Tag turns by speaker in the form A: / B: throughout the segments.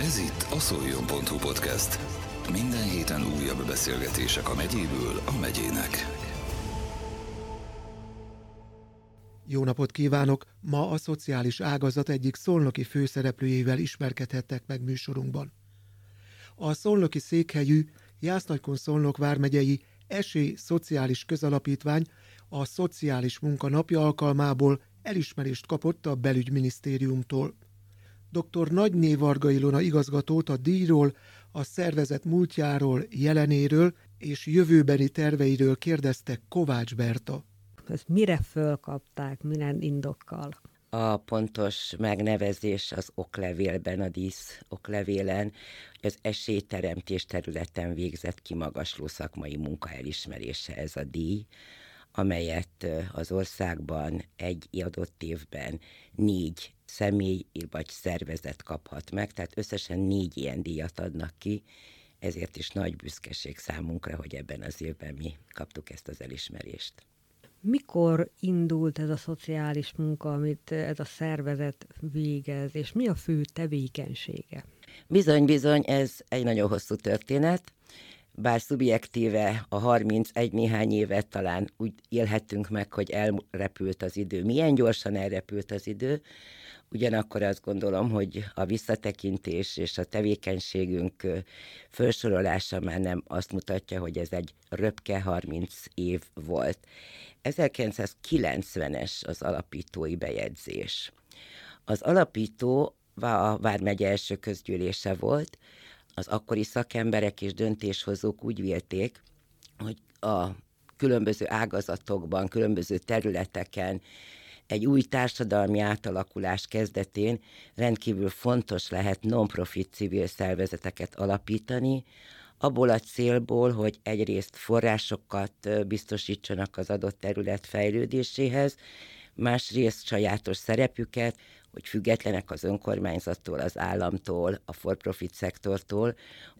A: Ez itt a szoljon.hu podcast. Minden héten újabb beszélgetések a megyéből a megyének.
B: Jó napot kívánok! Ma a szociális ágazat egyik szolnoki főszereplőjével ismerkedhettek meg műsorunkban. A szolnoki székhelyű Jásznagykon Szolnok vármegyei Esély Szociális Közalapítvány a Szociális Munka napja alkalmából elismerést kapott a belügyminisztériumtól. Dr. Nagyné Varga Ilona igazgatót a díjról, a szervezet múltjáról, jelenéről és jövőbeni terveiről kérdezte Kovács Berta.
C: Ezt mire fölkapták, milyen indokkal?
D: a pontos megnevezés az oklevélben, a dísz oklevélen, az esélyteremtés területen végzett kimagasló szakmai munka elismerése ez a díj, amelyet az országban egy adott évben négy személy vagy szervezet kaphat meg, tehát összesen négy ilyen díjat adnak ki, ezért is nagy büszkeség számunkra, hogy ebben az évben mi kaptuk ezt az elismerést.
C: Mikor indult ez a szociális munka, amit ez a szervezet végez, és mi a fő tevékenysége?
D: Bizony, bizony, ez egy nagyon hosszú történet bár szubjektíve a 31 néhány évet talán úgy élhettünk meg, hogy elrepült az idő. Milyen gyorsan elrepült az idő, ugyanakkor azt gondolom, hogy a visszatekintés és a tevékenységünk felsorolása már nem azt mutatja, hogy ez egy röpke 30 év volt. 1990-es az alapítói bejegyzés. Az alapító a Vármegye első közgyűlése volt, az akkori szakemberek és döntéshozók úgy vélték, hogy a különböző ágazatokban, különböző területeken egy új társadalmi átalakulás kezdetén rendkívül fontos lehet non-profit civil szervezeteket alapítani, abból a célból, hogy egyrészt forrásokat biztosítsanak az adott terület fejlődéséhez, másrészt sajátos szerepüket, hogy függetlenek az önkormányzattól, az államtól, a for-profit szektortól.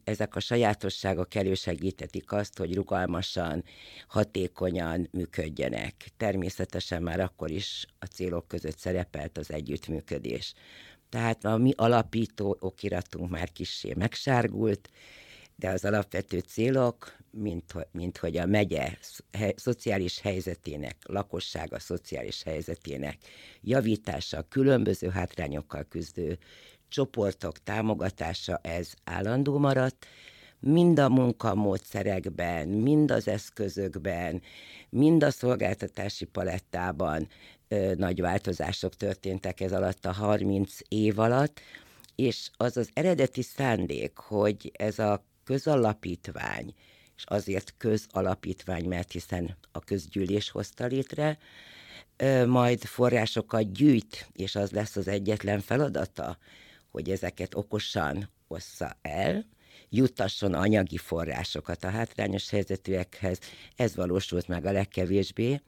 D: Ezek a sajátosságok elősegítetik azt, hogy rugalmasan, hatékonyan működjenek. Természetesen már akkor is a célok között szerepelt az együttműködés. Tehát a mi alapító okiratunk már kissé megsárgult, de az alapvető célok, mint, mint hogy a megye szociális helyzetének, lakossága szociális helyzetének javítása, különböző hátrányokkal küzdő csoportok támogatása, ez állandó maradt, mind a munkamódszerekben, mind az eszközökben, mind a szolgáltatási palettában ö, nagy változások történtek ez alatt a 30 év alatt, és az az eredeti szándék, hogy ez a közalapítvány, és azért közalapítvány, mert hiszen a közgyűlés hozta létre, majd forrásokat gyűjt, és az lesz az egyetlen feladata, hogy ezeket okosan ossza el, juttasson anyagi forrásokat a hátrányos helyzetűekhez. Ez valósult meg a legkevésbé,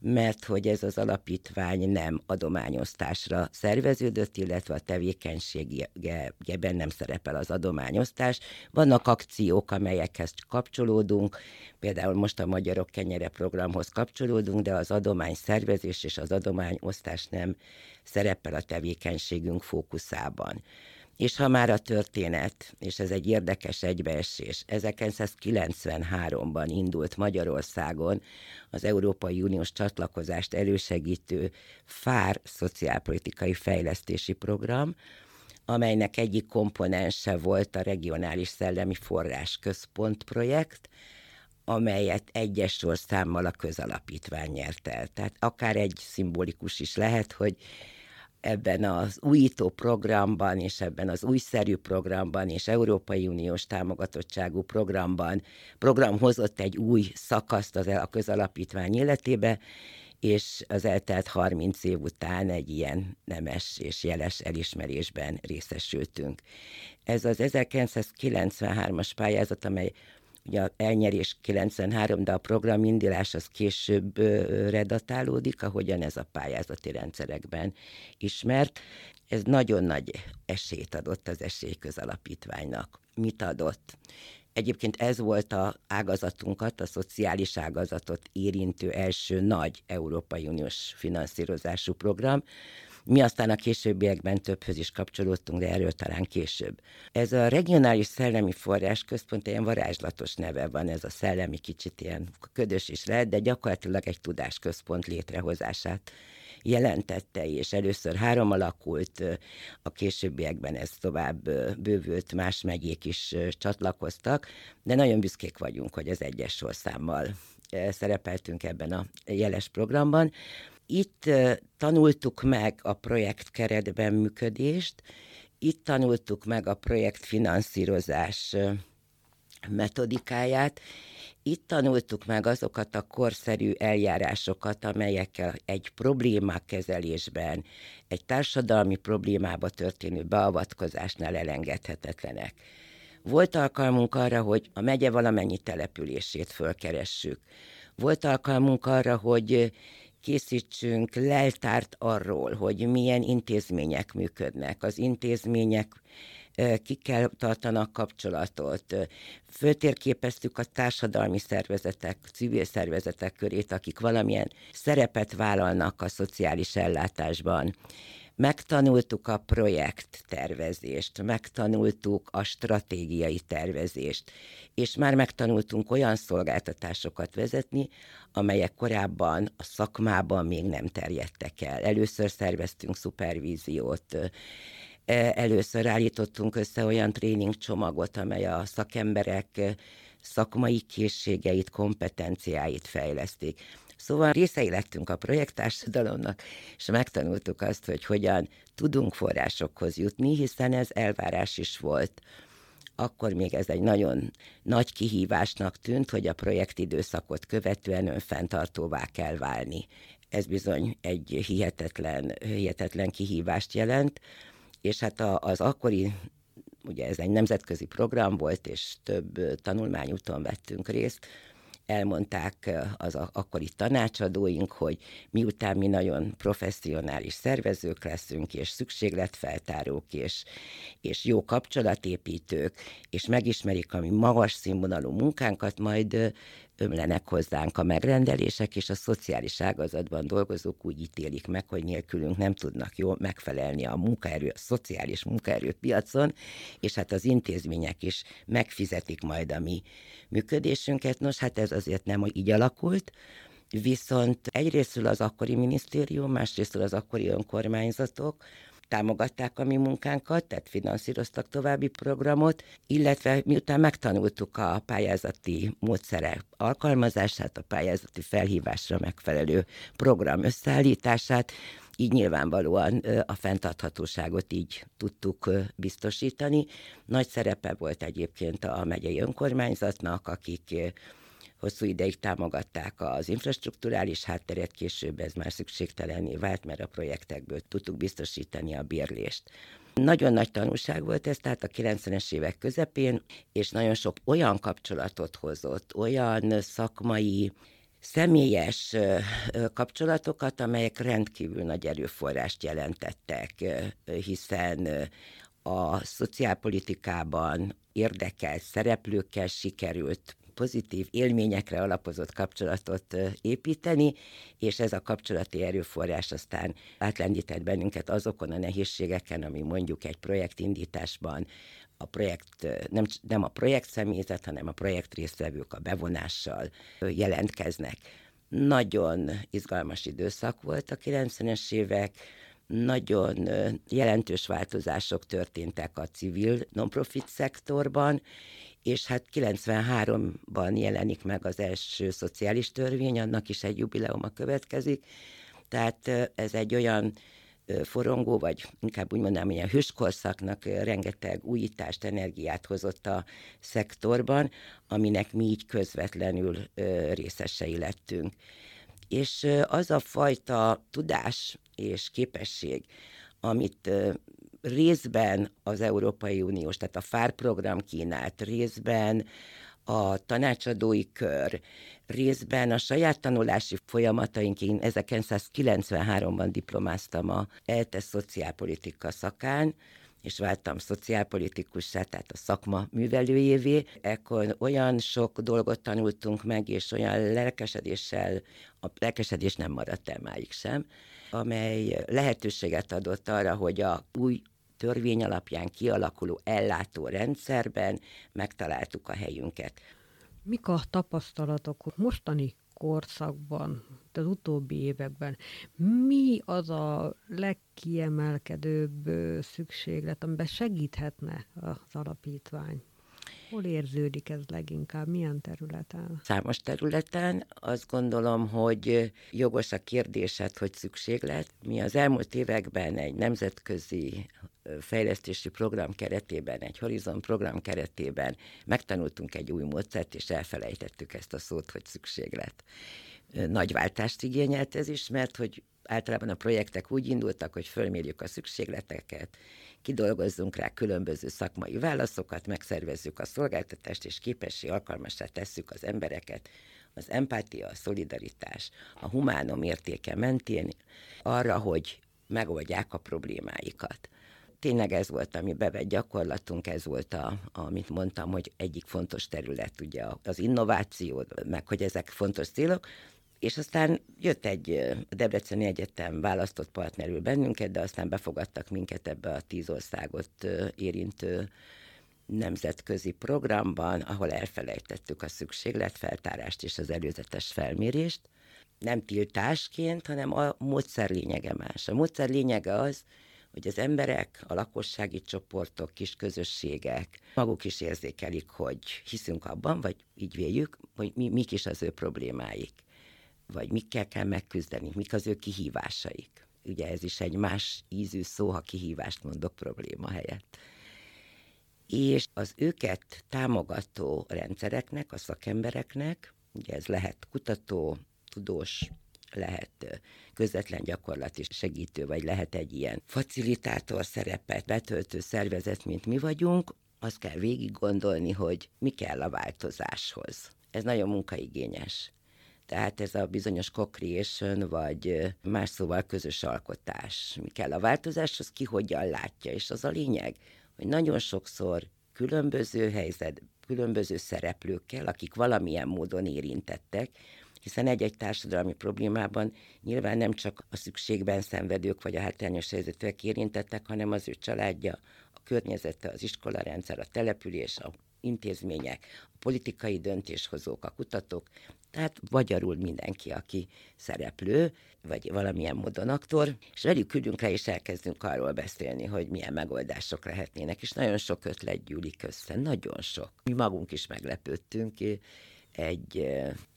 D: mert hogy ez az alapítvány nem adományosztásra szerveződött, illetve a tevékenységében nem szerepel az adományosztás. Vannak akciók, amelyekhez kapcsolódunk, például most a Magyarok Kenyere programhoz kapcsolódunk, de az adomány szervezés és az adományosztás nem szerepel a tevékenységünk fókuszában. És ha már a történet, és ez egy érdekes egybeesés, 1993-ban indult Magyarországon az Európai Uniós csatlakozást elősegítő FÁR szociálpolitikai fejlesztési program, amelynek egyik komponense volt a Regionális Szellemi Forrás Központ projekt, amelyet egyes sorszámmal a közalapítvány nyert el. Tehát akár egy szimbolikus is lehet, hogy ebben az újító programban, és ebben az újszerű programban, és Európai Uniós támogatottságú programban program hozott egy új szakaszt az a közalapítvány életébe, és az eltelt 30 év után egy ilyen nemes és jeles elismerésben részesültünk. Ez az 1993-as pályázat, amely ugye elnyerés 93, de a program indulás az később redatálódik, ahogyan ez a pályázati rendszerekben ismert. Ez nagyon nagy esélyt adott az esélyközalapítványnak. Mit adott? Egyébként ez volt a ágazatunkat, a szociális ágazatot érintő első nagy Európai Uniós finanszírozású program, Mi aztán a későbbiekben többhöz is kapcsolódtunk, de erről talán később. Ez a regionális szellemi forrás központ ilyen varázslatos neve van, ez a szellemi kicsit ilyen ködös is lehet, de gyakorlatilag egy tudásközpont létrehozását jelentette, és először három alakult, a későbbiekben ez tovább bővült, más megyék is csatlakoztak, de nagyon büszkék vagyunk, hogy az egyes sorszámmal szerepeltünk ebben a jeles programban. Itt tanultuk meg a projekt keretben működést, itt tanultuk meg a projektfinanszírozás metodikáját, itt tanultuk meg azokat a korszerű eljárásokat, amelyekkel egy problémák kezelésben, egy társadalmi problémába történő beavatkozásnál elengedhetetlenek. Volt alkalmunk arra, hogy a megye valamennyi települését fölkeressük. Volt alkalmunk arra, hogy készítsünk leltárt arról, hogy milyen intézmények működnek. Az intézmények kikkel tartanak kapcsolatot. Föltérképeztük a társadalmi szervezetek, civil szervezetek körét, akik valamilyen szerepet vállalnak a szociális ellátásban. Megtanultuk a projekt tervezést, megtanultuk a stratégiai tervezést, és már megtanultunk olyan szolgáltatásokat vezetni, amelyek korábban a szakmában még nem terjedtek el. Először szerveztünk szupervíziót, E, először állítottunk össze olyan tréningcsomagot, amely a szakemberek szakmai készségeit, kompetenciáit fejlesztik. Szóval részei lettünk a projekttársadalomnak, és megtanultuk azt, hogy hogyan tudunk forrásokhoz jutni, hiszen ez elvárás is volt. Akkor még ez egy nagyon nagy kihívásnak tűnt, hogy a projektidőszakot követően önfenntartóvá kell válni. Ez bizony egy hihetetlen, hihetetlen kihívást jelent és hát a, az akkori, ugye ez egy nemzetközi program volt, és több tanulmányúton vettünk részt, elmondták az akkori tanácsadóink, hogy miután mi nagyon professzionális szervezők leszünk, és szükségletfeltárók, és, és jó kapcsolatépítők, és megismerik a mi magas színvonalú munkánkat, majd ömlenek hozzánk a megrendelések, és a szociális ágazatban dolgozók úgy ítélik meg, hogy nélkülünk nem tudnak jól megfelelni a munkaerő, a szociális munkaerőpiacon, és hát az intézmények is megfizetik majd a mi működésünket. Nos, hát ez azért nem így alakult, viszont egyrésztről az akkori minisztérium, másrésztről az akkori önkormányzatok, támogatták a mi munkánkat, tehát finanszíroztak további programot, illetve miután megtanultuk a pályázati módszerek alkalmazását, a pályázati felhívásra megfelelő program összeállítását, így nyilvánvalóan a fenntarthatóságot így tudtuk biztosítani. Nagy szerepe volt egyébként a megyei önkormányzatnak, akik hosszú ideig támogatták az infrastruktúrális hátteret, később ez már szükségtelenné vált, mert a projektekből tudtuk biztosítani a bérlést. Nagyon nagy tanulság volt ez, tehát a 90-es évek közepén, és nagyon sok olyan kapcsolatot hozott, olyan szakmai, személyes kapcsolatokat, amelyek rendkívül nagy erőforrást jelentettek, hiszen a szociálpolitikában érdekelt szereplőkkel sikerült pozitív élményekre alapozott kapcsolatot építeni, és ez a kapcsolati erőforrás aztán átlendített bennünket azokon a nehézségeken, ami mondjuk egy projektindításban a projekt, nem, nem a projekt személyzet, hanem a projekt résztvevők a bevonással jelentkeznek. Nagyon izgalmas időszak volt a 90-es évek, nagyon jelentős változások történtek a civil non-profit szektorban, és hát 93-ban jelenik meg az első szociális törvény, annak is egy jubileuma következik, tehát ez egy olyan forongó, vagy inkább úgy mondanám, ilyen hőskorszaknak rengeteg újítást, energiát hozott a szektorban, aminek mi így közvetlenül részesei lettünk. És az a fajta tudás és képesség, amit részben az Európai Uniós, tehát a FÁR program kínált, részben a tanácsadói kör, részben a saját tanulási folyamataink, én 1993-ban diplomáztam a ELTE szociálpolitika szakán, és váltam szociálpolitikussá, tehát a szakma művelőjévé. Ekkor olyan sok dolgot tanultunk meg, és olyan lelkesedéssel, a lelkesedés nem maradt el máig sem, amely lehetőséget adott arra, hogy a új törvény alapján kialakuló ellátó rendszerben megtaláltuk a helyünket.
C: Mik a tapasztalatok mostani korszakban, az utóbbi években? Mi az a legkiemelkedőbb szükséglet, amiben segíthetne az alapítvány? Hol érződik ez leginkább? Milyen területen?
D: Számos területen. Azt gondolom, hogy jogos a kérdésed, hogy szükséglet. Mi az elmúlt években egy nemzetközi fejlesztési program keretében, egy Horizon program keretében megtanultunk egy új módszert, és elfelejtettük ezt a szót, hogy szükséglet. Nagy váltást igényelt ez is, mert hogy általában a projektek úgy indultak, hogy fölmérjük a szükségleteket, kidolgozzunk rá különböző szakmai válaszokat, megszervezzük a szolgáltatást, és képessé alkalmasra tesszük az embereket az empátia, a szolidaritás, a humánom értéke mentén arra, hogy megoldják a problémáikat. Tényleg ez volt a mi bevett gyakorlatunk, ez volt, a, amit mondtam, hogy egyik fontos terület, ugye az innováció, meg hogy ezek fontos célok, és aztán jött egy a Debreceni Egyetem választott partnerül bennünket, de aztán befogadtak minket ebbe a tíz országot érintő nemzetközi programban, ahol elfelejtettük a szükségletfeltárást és az előzetes felmérést. Nem tiltásként, hanem a módszer lényege más. A módszer lényege az, hogy az emberek, a lakossági csoportok, kis közösségek maguk is érzékelik, hogy hiszünk abban, vagy így véljük, hogy mi, mik is az ő problémáik vagy mikkel kell megküzdeni, mik az ő kihívásaik. Ugye ez is egy más ízű szó, ha kihívást mondok probléma helyett. És az őket támogató rendszereknek, a szakembereknek, ugye ez lehet kutató, tudós, lehet közvetlen gyakorlati segítő, vagy lehet egy ilyen facilitátor szerepet betöltő szervezet, mint mi vagyunk, azt kell végig gondolni, hogy mi kell a változáshoz. Ez nagyon munkaigényes. Tehát ez a bizonyos co-creation, vagy más szóval közös alkotás. Mi kell a változáshoz, ki hogyan látja, és az a lényeg, hogy nagyon sokszor különböző helyzet, különböző szereplőkkel, akik valamilyen módon érintettek, hiszen egy-egy társadalmi problémában nyilván nem csak a szükségben szenvedők vagy a hátrányos helyzetűek érintettek, hanem az ő családja, a környezete, az iskolarendszer, a település, a intézmények, a politikai döntéshozók, a kutatók, tehát magyarul mindenki, aki szereplő, vagy valamilyen módon aktor, és velük küldünk le, és elkezdünk arról beszélni, hogy milyen megoldások lehetnének, és nagyon sok ötlet gyűlik össze, nagyon sok. Mi magunk is meglepődtünk, egy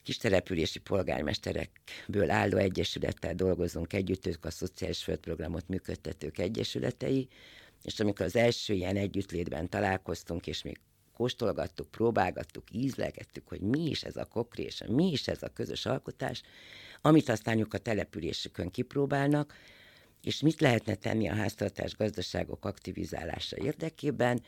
D: kis települési polgármesterekből álló egyesülettel dolgozunk együtt, ők a Szociális Földprogramot működtetők egyesületei, és amikor az első ilyen együttlétben találkoztunk, és még kóstolgattuk, próbálgattuk, ízlegettük, hogy mi is ez a kokrése, mi is ez a közös alkotás, amit aztán ők a településükön kipróbálnak, és mit lehetne tenni a háztartás gazdaságok aktivizálása érdekében.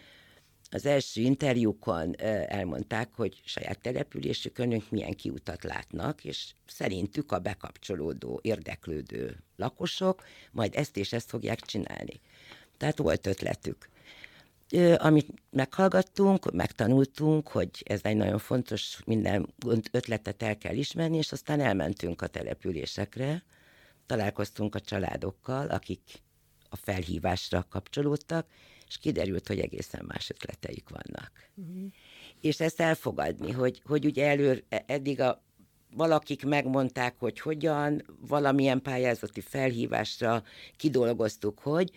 D: Az első interjúkon elmondták, hogy saját településükön ők milyen kiutat látnak, és szerintük a bekapcsolódó, érdeklődő lakosok majd ezt és ezt fogják csinálni. Tehát volt ötletük amit meghallgattunk, megtanultunk, hogy ez egy nagyon fontos, minden ötletet el kell ismerni, és aztán elmentünk a településekre, találkoztunk a családokkal, akik a felhívásra kapcsolódtak, és kiderült, hogy egészen más ötleteik vannak. Uh-huh. És ezt elfogadni, hogy, hogy ugye elő, e, eddig a valakik megmondták, hogy hogyan, valamilyen pályázati felhívásra kidolgoztuk, hogy,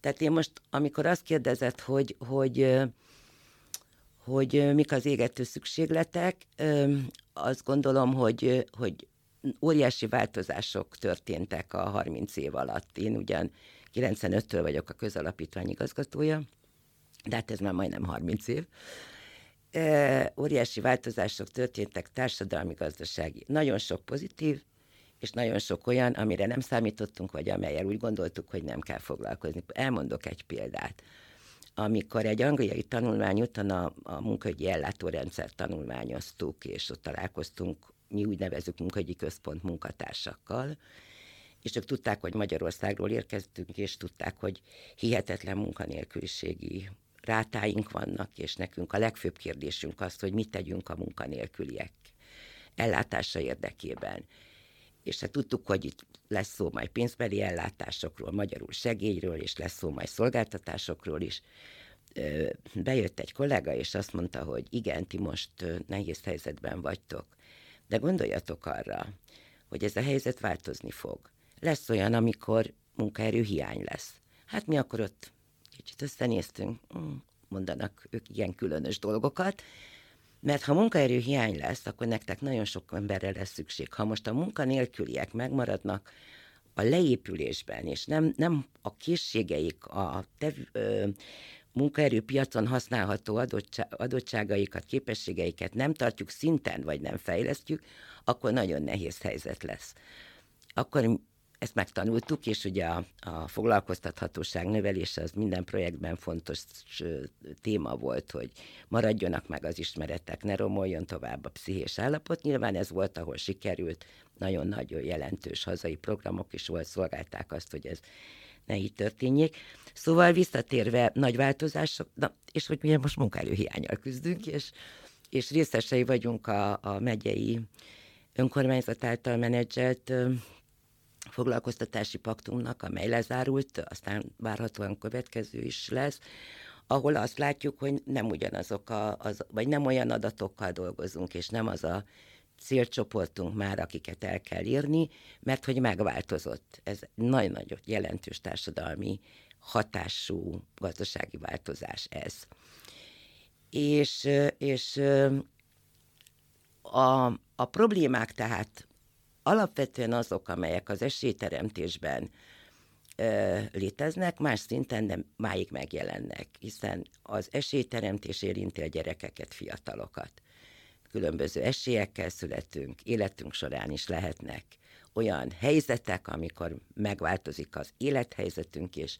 D: tehát én most, amikor azt kérdezett, hogy, hogy, hogy mik az égető szükségletek, azt gondolom, hogy, hogy óriási változások történtek a 30 év alatt. Én ugyan 95-től vagyok a közalapítvány igazgatója, de hát ez már majdnem 30 év. Óriási változások történtek társadalmi, gazdasági. Nagyon sok pozitív, és nagyon sok olyan, amire nem számítottunk, vagy amelyel úgy gondoltuk, hogy nem kell foglalkozni. Elmondok egy példát. Amikor egy angliai tanulmány után a, a munkahogyi ellátórendszer tanulmányoztuk, és ott találkoztunk, mi úgy nevezük munkahogyi központ munkatársakkal, és ők tudták, hogy Magyarországról érkeztünk, és tudták, hogy hihetetlen munkanélküliségi rátáink vannak, és nekünk a legfőbb kérdésünk az, hogy mit tegyünk a munkanélküliek ellátása érdekében és hát tudtuk, hogy itt lesz szó majd pénzbeli ellátásokról, magyarul segélyről, és lesz szó majd szolgáltatásokról is. Bejött egy kollega, és azt mondta, hogy igen, ti most nehéz helyzetben vagytok, de gondoljatok arra, hogy ez a helyzet változni fog. Lesz olyan, amikor munkaerő hiány lesz. Hát mi akkor ott kicsit összenéztünk, hm, mondanak ők ilyen különös dolgokat, mert ha munkaerő hiány lesz, akkor nektek nagyon sok emberre lesz szükség. Ha most a munkanélküliek megmaradnak a leépülésben, és nem, nem a készségeik, a tev, ö, munkaerőpiacon használható adottságaikat, képességeiket nem tartjuk szinten, vagy nem fejlesztjük, akkor nagyon nehéz helyzet lesz. Akkor ezt megtanultuk, és ugye a, a foglalkoztathatóság növelése az minden projektben fontos téma volt, hogy maradjonak meg az ismeretek, ne romoljon tovább a pszichés állapot. Nyilván ez volt, ahol sikerült, nagyon-nagyon jelentős hazai programok is volt, szolgálták azt, hogy ez ne így történjék. Szóval visszatérve nagy változások, na, és hogy milyen most munkaerőhiányjal küzdünk, és, és részesei vagyunk a, a megyei önkormányzat által menedzselt foglalkoztatási paktumnak, amely lezárult, aztán várhatóan következő is lesz, ahol azt látjuk, hogy nem ugyanazok, a, az, vagy nem olyan adatokkal dolgozunk, és nem az a célcsoportunk már, akiket el kell írni, mert hogy megváltozott. Ez nagyon-nagyon jelentős társadalmi hatású gazdasági változás ez. És, és a, a problémák tehát alapvetően azok, amelyek az esélyteremtésben ö, léteznek, más szinten nem máig megjelennek, hiszen az esélyteremtés érinti a gyerekeket, fiatalokat. Különböző esélyekkel születünk, életünk során is lehetnek olyan helyzetek, amikor megváltozik az élethelyzetünk, és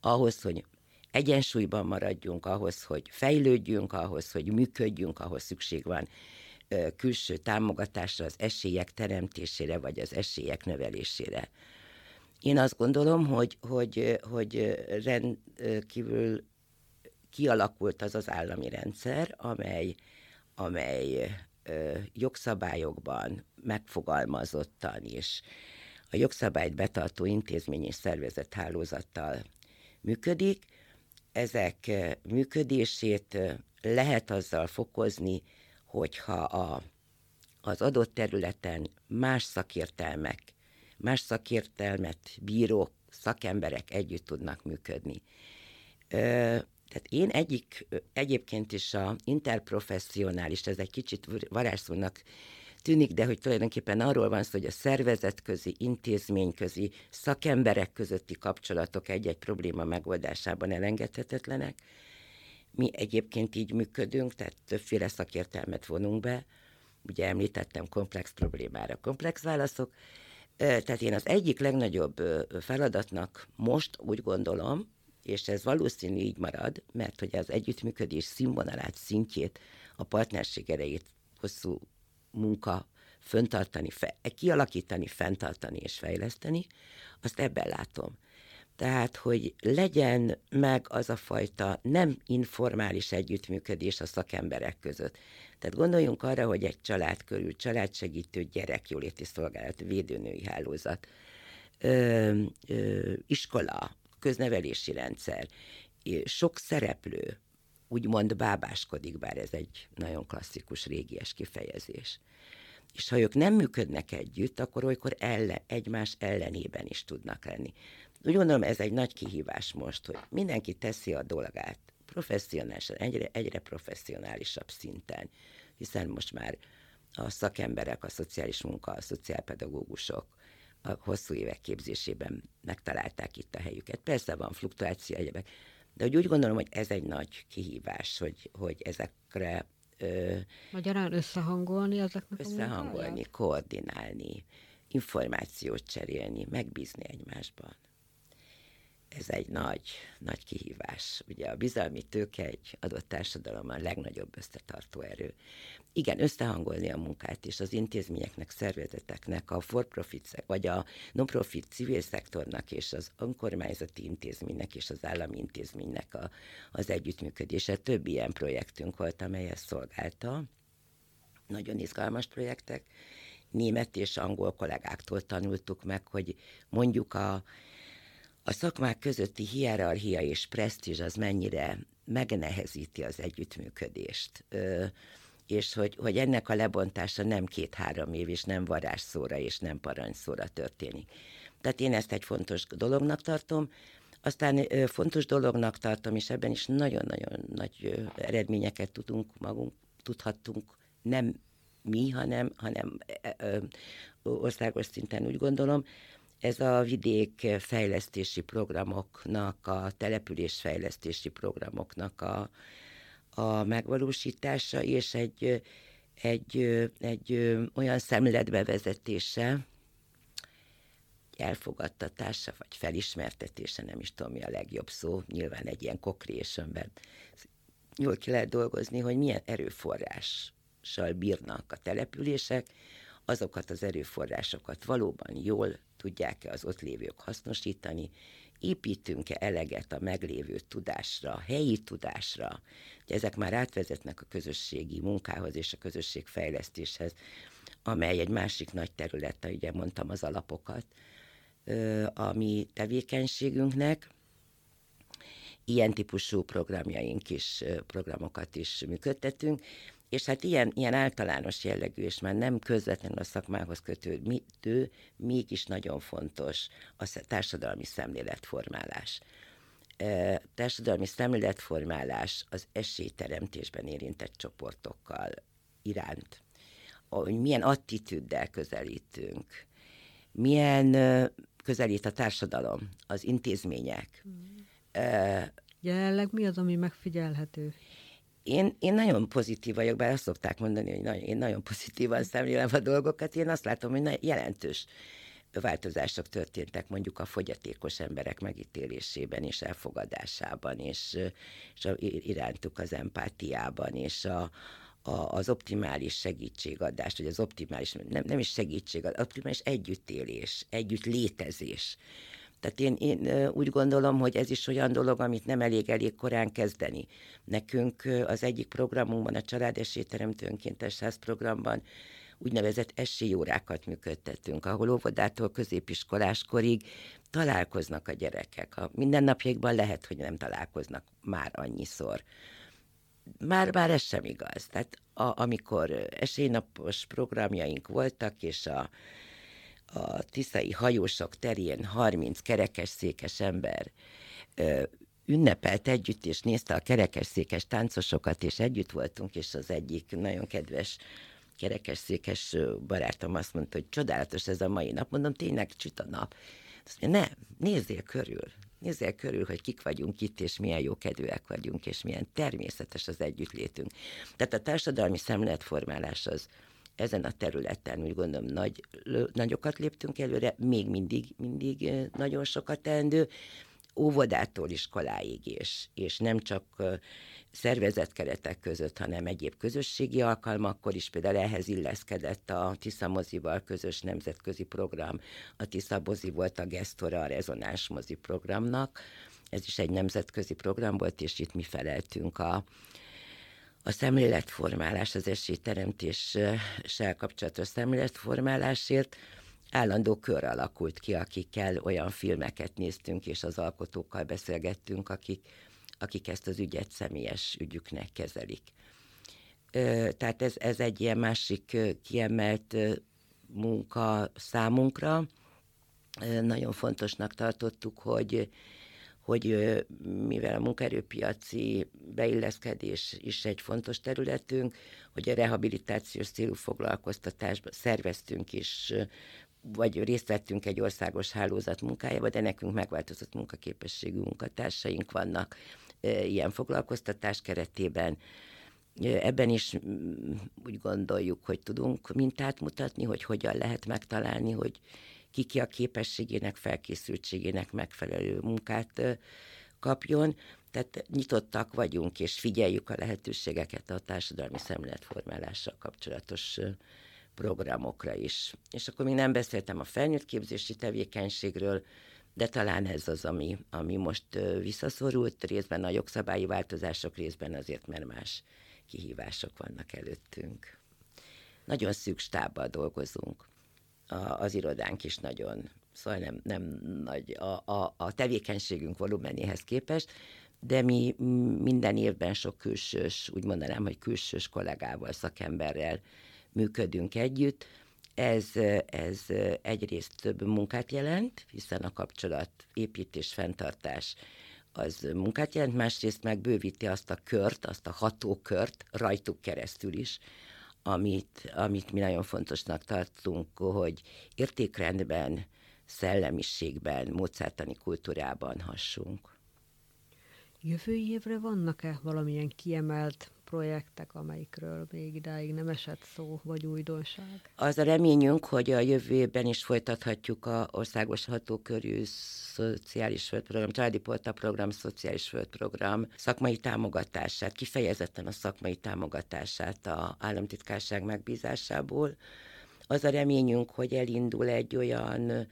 D: ahhoz, hogy egyensúlyban maradjunk, ahhoz, hogy fejlődjünk, ahhoz, hogy működjünk, ahhoz szükség van külső támogatásra, az esélyek teremtésére, vagy az esélyek növelésére. Én azt gondolom, hogy, hogy, hogy rendkívül kialakult az az állami rendszer, amely, amely jogszabályokban megfogalmazottan és a jogszabályt betartó intézmény és szervezet hálózattal működik. Ezek működését lehet azzal fokozni, hogyha a, az adott területen más szakértelmek, más szakértelmet bíró szakemberek együtt tudnak működni. Ö, tehát én egyik, egyébként is a interprofessionális, ez egy kicsit varázsszónak tűnik, de hogy tulajdonképpen arról van szó, hogy a szervezetközi, intézményközi, szakemberek közötti kapcsolatok egy-egy probléma megoldásában elengedhetetlenek, mi egyébként így működünk, tehát többféle szakértelmet vonunk be. Ugye említettem komplex problémára komplex válaszok. Tehát én az egyik legnagyobb feladatnak most úgy gondolom, és ez valószínű így marad, mert hogy az együttműködés színvonalát, szintjét, a partnerség erejét hosszú munka föntartani, fe, kialakítani, fenntartani és fejleszteni, azt ebben látom. Tehát, hogy legyen meg az a fajta nem informális együttműködés a szakemberek között. Tehát gondoljunk arra, hogy egy család körül családsegítő gyerekjóléti szolgálat, védőnői hálózat, ö, ö, iskola, köznevelési rendszer, sok szereplő úgymond bábáskodik, bár ez egy nagyon klasszikus, régies kifejezés. És ha ők nem működnek együtt, akkor olykor ellen, egymás ellenében is tudnak lenni. Úgy gondolom, ez egy nagy kihívás most, hogy mindenki teszi a dolgát professzionálisan, egyre, egyre professzionálisabb szinten, hiszen most már a szakemberek, a szociális munka, a szociálpedagógusok a hosszú évek képzésében megtalálták itt a helyüket. Persze van fluktuáció egyebek, de úgy gondolom, hogy ez egy nagy kihívás, hogy, hogy ezekre
C: Ö, Magyarán összehangolni ezeknek
D: Összehangolni, a koordinálni, információt cserélni, megbízni egymásban ez egy nagy, nagy kihívás. Ugye a bizalmi tőke egy adott társadalomban a legnagyobb összetartó erő. Igen, összehangolni a munkát és az intézményeknek, szervezeteknek, a for-profit, vagy a non-profit civil szektornak és az önkormányzati intézménynek és az állami intézménynek a, az együttműködése. Több ilyen projektünk volt, amely ezt szolgálta. Nagyon izgalmas projektek német és angol kollégáktól tanultuk meg, hogy mondjuk a, a szakmák közötti hierarchia és presztízs az mennyire megnehezíti az együttműködést. Ö, és hogy, hogy ennek a lebontása nem két-három év, és nem varázsszóra, és nem parancsszóra történik. Tehát én ezt egy fontos dolognak tartom. Aztán ö, fontos dolognak tartom, és ebben is nagyon-nagyon nagy ö, eredményeket tudunk magunk, tudhattunk, nem mi, hanem, hanem ö, országos szinten úgy gondolom, ez a vidék fejlesztési programoknak, a településfejlesztési programoknak a, a megvalósítása, és egy, egy, egy olyan szemléletbevezetése, elfogadtatása, vagy felismertetése, nem is tudom mi a legjobb szó, nyilván egy ilyen kokrésenben jól ki lehet dolgozni, hogy milyen erőforrással bírnak a települések, azokat az erőforrásokat valóban jól tudják-e az ott lévők hasznosítani, építünk-e eleget a meglévő tudásra, a helyi tudásra, hogy ezek már átvezetnek a közösségi munkához és a közösségfejlesztéshez, amely egy másik nagy terület, ugye mondtam az alapokat, a mi tevékenységünknek. Ilyen típusú programjaink is, programokat is működtetünk, és hát ilyen, ilyen általános jellegű, és már nem közvetlenül a szakmához kötődő, mégis nagyon fontos a társadalmi szemléletformálás. Társadalmi szemléletformálás az esélyteremtésben érintett csoportokkal iránt, hogy milyen attitűddel közelítünk, milyen közelít a társadalom, az intézmények. Mm.
C: Jelenleg mi az, ami megfigyelhető?
D: Én, én nagyon pozitív vagyok, bár azt szokták mondani, hogy nagyon, én nagyon pozitívan szemlélem a dolgokat, én azt látom, hogy jelentős változások történtek mondjuk a fogyatékos emberek megítélésében és elfogadásában, és, és a, irántuk az empátiában, és a, a, az optimális segítségadás, vagy az optimális, nem, nem is segítség, az optimális együttélés, együtt létezés tehát én, én úgy gondolom, hogy ez is olyan dolog, amit nem elég elég korán kezdeni. Nekünk az egyik programunkban, a Család Esélyteremtő Önkéntes Ház programban úgynevezett esélyórákat működtetünk, ahol óvodától középiskoláskorig találkoznak a gyerekek. A mindennapjaikban lehet, hogy nem találkoznak már annyiszor. Már, már ez sem igaz. Tehát a, amikor esélynapos programjaink voltak, és a a tiszai hajósok terén 30 kerekesszékes ember ö, ünnepelt együtt, és nézte a kerekesszékes táncosokat, és együtt voltunk, és az egyik nagyon kedves kerekesszékes barátom azt mondta, hogy csodálatos ez a mai nap. Mondom, tényleg csüt nap. Azt mondja, nem, nézzél körül, nézzél körül, hogy kik vagyunk itt, és milyen jó kedvűek vagyunk, és milyen természetes az együttlétünk. Tehát a társadalmi szemléletformálás az, ezen a területen úgy gondolom nagy, nagyokat léptünk előre, még mindig, mindig nagyon sokat teendő, óvodától iskoláig, és, és nem csak szervezett keretek között, hanem egyéb közösségi alkalmakkor is, például ehhez illeszkedett a Tisza mozival közös nemzetközi program. A Tisza mozi volt a gesztora a rezonáns mozi programnak, ez is egy nemzetközi program volt, és itt mi feleltünk a, a szemléletformálás, az esélyteremtéssel kapcsolatos szemléletformálásért állandó kör alakult ki, akikkel olyan filmeket néztünk, és az alkotókkal beszélgettünk, akik, akik ezt az ügyet személyes ügyüknek kezelik. Tehát ez, ez egy ilyen másik kiemelt munka számunkra. Nagyon fontosnak tartottuk, hogy hogy mivel a munkaerőpiaci beilleszkedés is egy fontos területünk, hogy a rehabilitációs célú foglalkoztatásban szerveztünk is vagy részt vettünk egy országos hálózat munkájába, de nekünk megváltozott munkaképességű munkatársaink vannak ilyen foglalkoztatás keretében. Ebben is úgy gondoljuk, hogy tudunk mintát mutatni, hogy hogyan lehet megtalálni, hogy ki a képességének, felkészültségének megfelelő munkát kapjon. Tehát nyitottak vagyunk, és figyeljük a lehetőségeket a társadalmi szemléletformálással kapcsolatos programokra is. És akkor még nem beszéltem a felnőtt képzési tevékenységről, de talán ez az, ami, ami most visszaszorult, részben a jogszabályi változások, részben azért, mert más kihívások vannak előttünk. nagyon szűk stábbal dolgozunk. A, az irodánk is nagyon, szóval nem, nem nagy a, a, a tevékenységünk volumenéhez képest, de mi minden évben sok külsős, úgy mondanám, hogy külsős kollégával, szakemberrel működünk együtt. Ez, ez egyrészt több munkát jelent, hiszen a kapcsolat építés, fenntartás az munkát jelent, másrészt meg bővíti azt a kört, azt a hatókört rajtuk keresztül is, amit, amit mi nagyon fontosnak tartunk, hogy értékrendben, szellemiségben, módszertani kultúrában hassunk.
C: Jövő évre vannak-e valamilyen kiemelt projektek, amelyikről még idáig nem esett szó, vagy újdonság?
D: Az a reményünk, hogy a jövőben is folytathatjuk a országos hatókörű szociális földprogram, családi porta program, szociális földprogram szakmai támogatását, kifejezetten a szakmai támogatását a államtitkárság megbízásából. Az a reményünk, hogy elindul egy olyan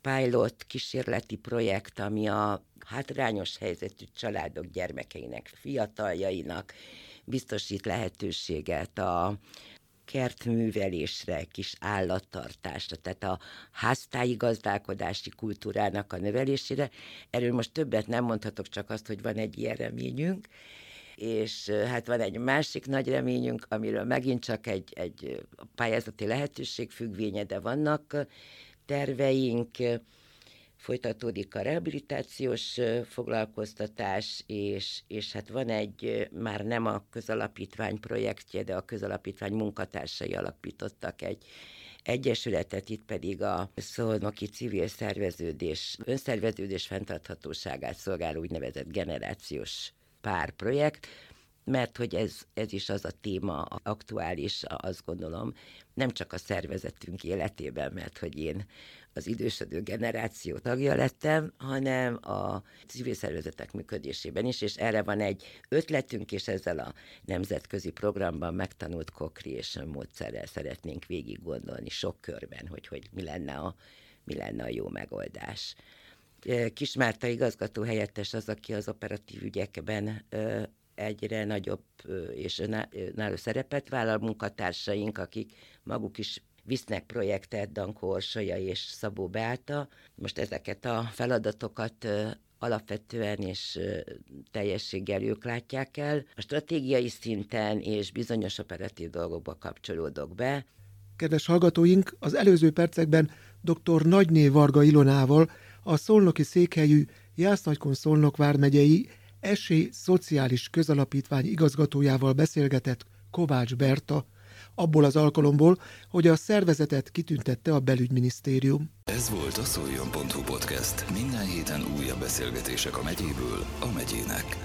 D: pilot kísérleti projekt, ami a hátrányos helyzetű családok gyermekeinek, fiataljainak biztosít lehetőséget a kertművelésre, kis állattartásra, tehát a háztáji gazdálkodási kultúrának a növelésére. Erről most többet nem mondhatok, csak azt, hogy van egy ilyen reményünk, és hát van egy másik nagy reményünk, amiről megint csak egy, egy pályázati lehetőség függvénye, de vannak terveink, folytatódik a rehabilitációs foglalkoztatás, és, és hát van egy, már nem a közalapítvány projektje, de a közalapítvány munkatársai alapítottak egy egyesületet, itt pedig a szolnoki civil szerveződés, önszerveződés fenntarthatóságát szolgáló úgynevezett generációs párprojekt, mert hogy ez, ez is az a téma aktuális, azt gondolom, nem csak a szervezetünk életében, mert hogy én az idősödő generáció tagja lettem, hanem a civil szervezetek működésében is, és erre van egy ötletünk, és ezzel a nemzetközi programban megtanult co-creation módszerrel szeretnénk végig gondolni sok körben, hogy, hogy mi lenne a, mi lenne a jó megoldás. Kismárta igazgató helyettes az, aki az operatív ügyekben egyre nagyobb és önálló szerepet vállal munkatársaink, akik maguk is visznek projektet Dankó Orsolya és Szabó Beáta. Most ezeket a feladatokat alapvetően és teljességgel ők látják el. A stratégiai szinten és bizonyos operatív dolgokba kapcsolódok be.
B: Kedves hallgatóink, az előző percekben dr. Nagyné Varga Ilonával, a szolnoki székhelyű Jásznagykon Szolnok vármegyei Esély Szociális Közalapítvány igazgatójával beszélgetett Kovács Berta, abból az alkalomból, hogy a szervezetet kitüntette a belügyminisztérium.
A: Ez volt a szoljon.hu podcast. Minden héten újabb beszélgetések a megyéből a megyének.